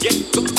Get,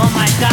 Oh my god.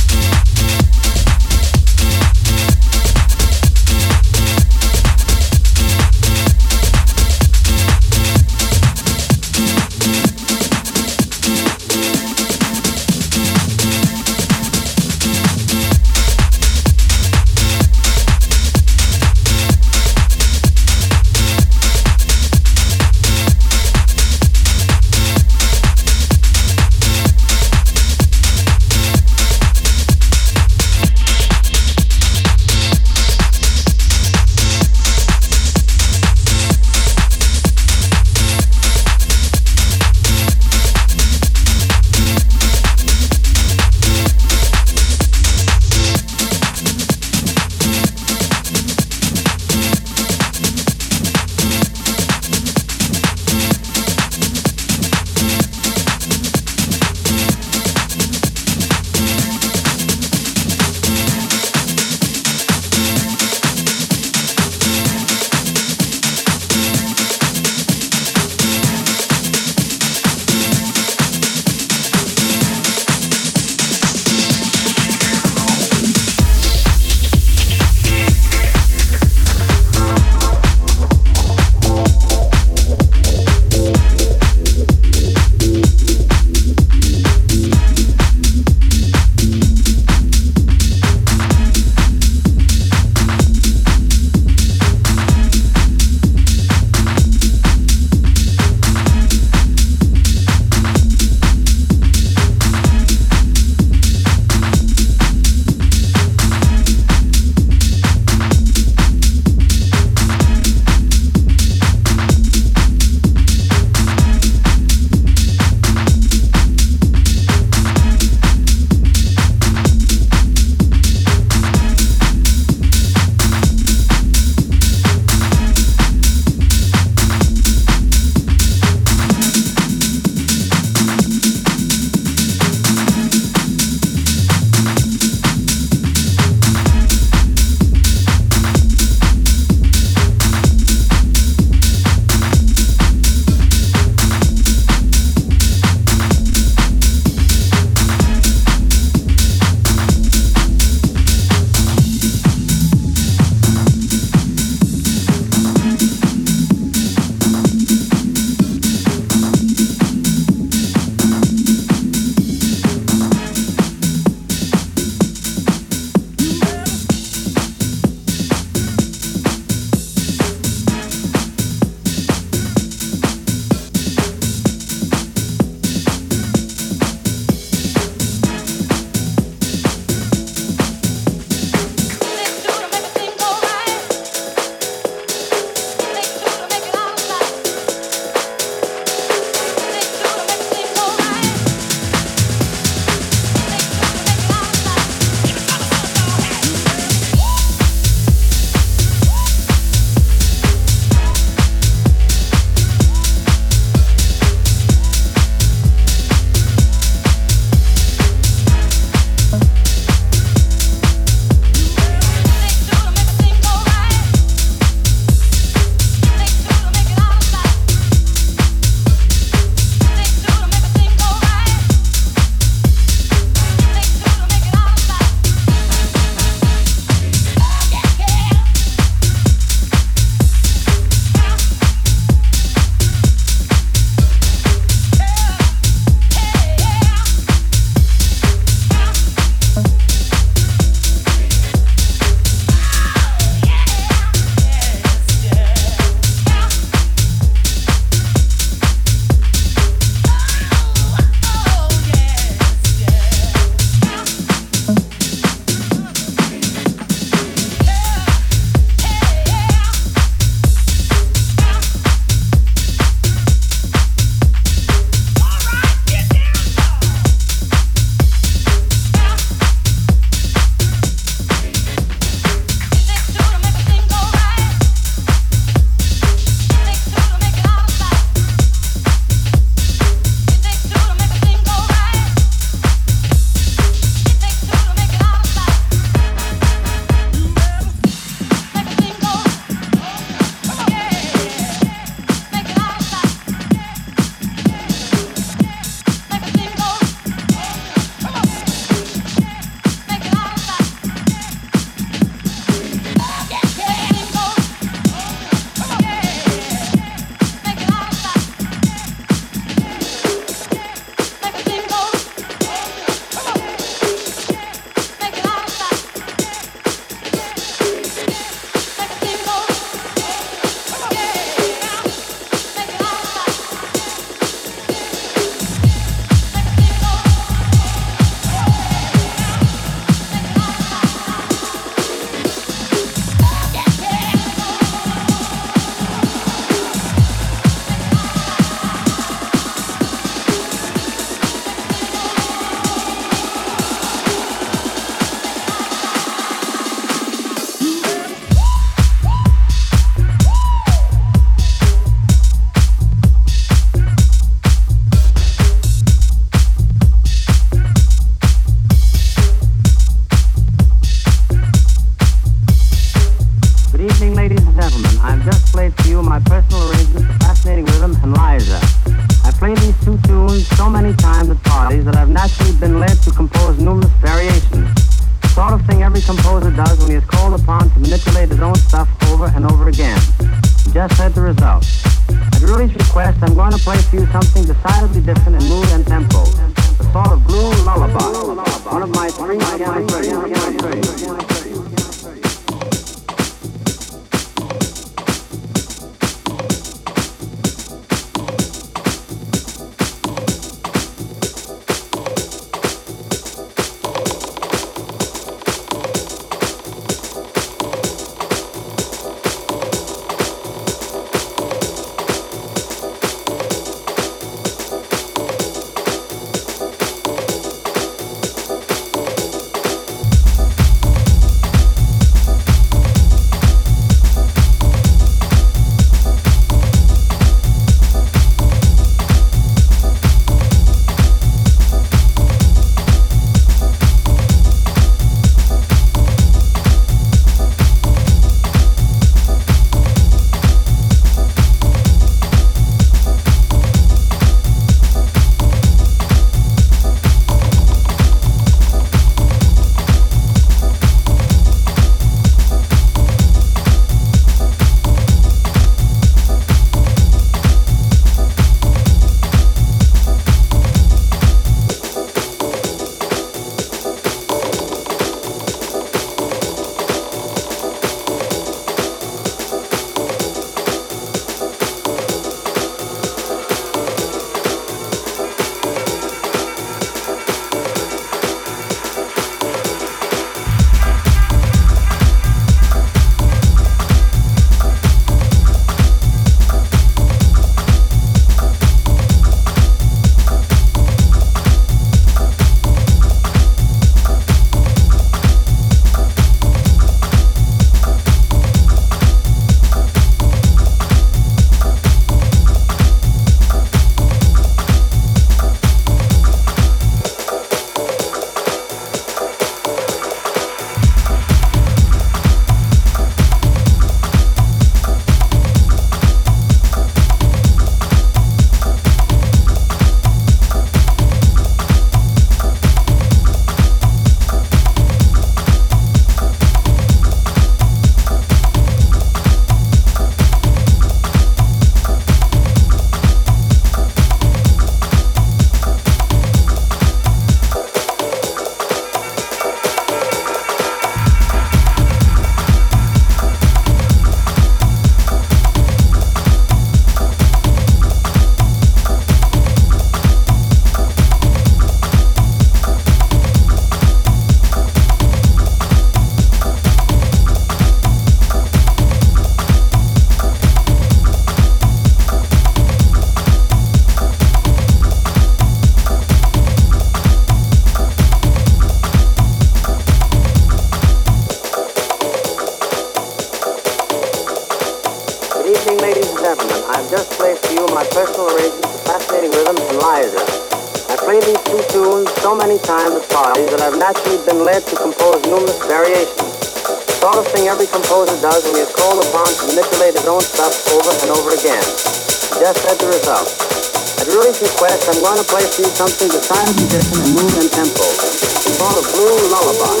I'm worried because I'm going to play for you something different in mood and tempo. It's called a blue lullaby.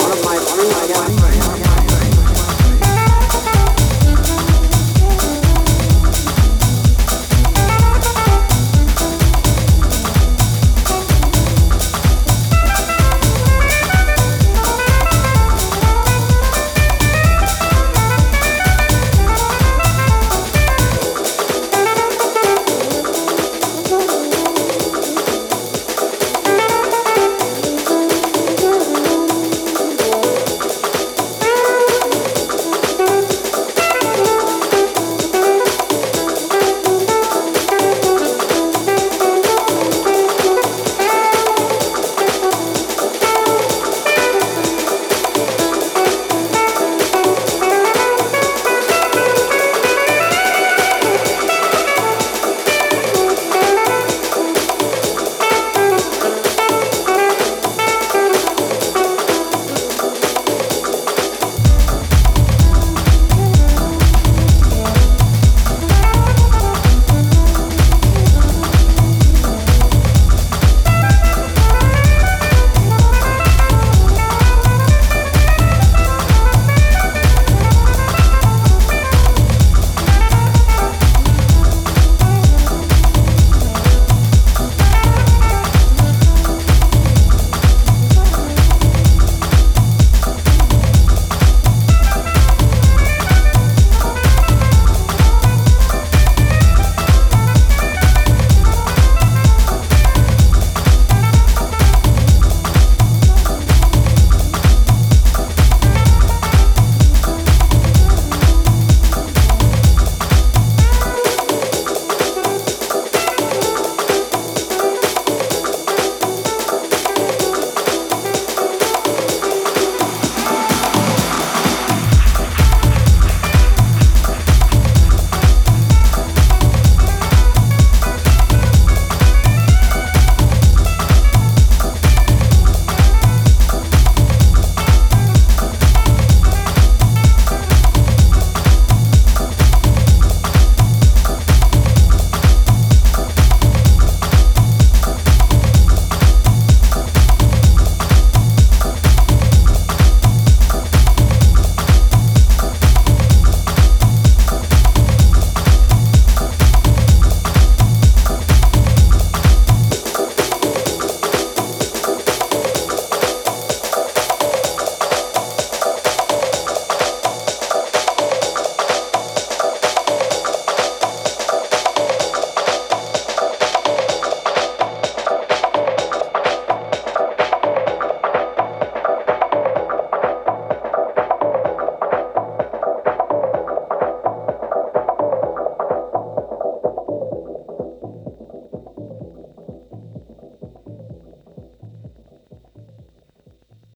One of my three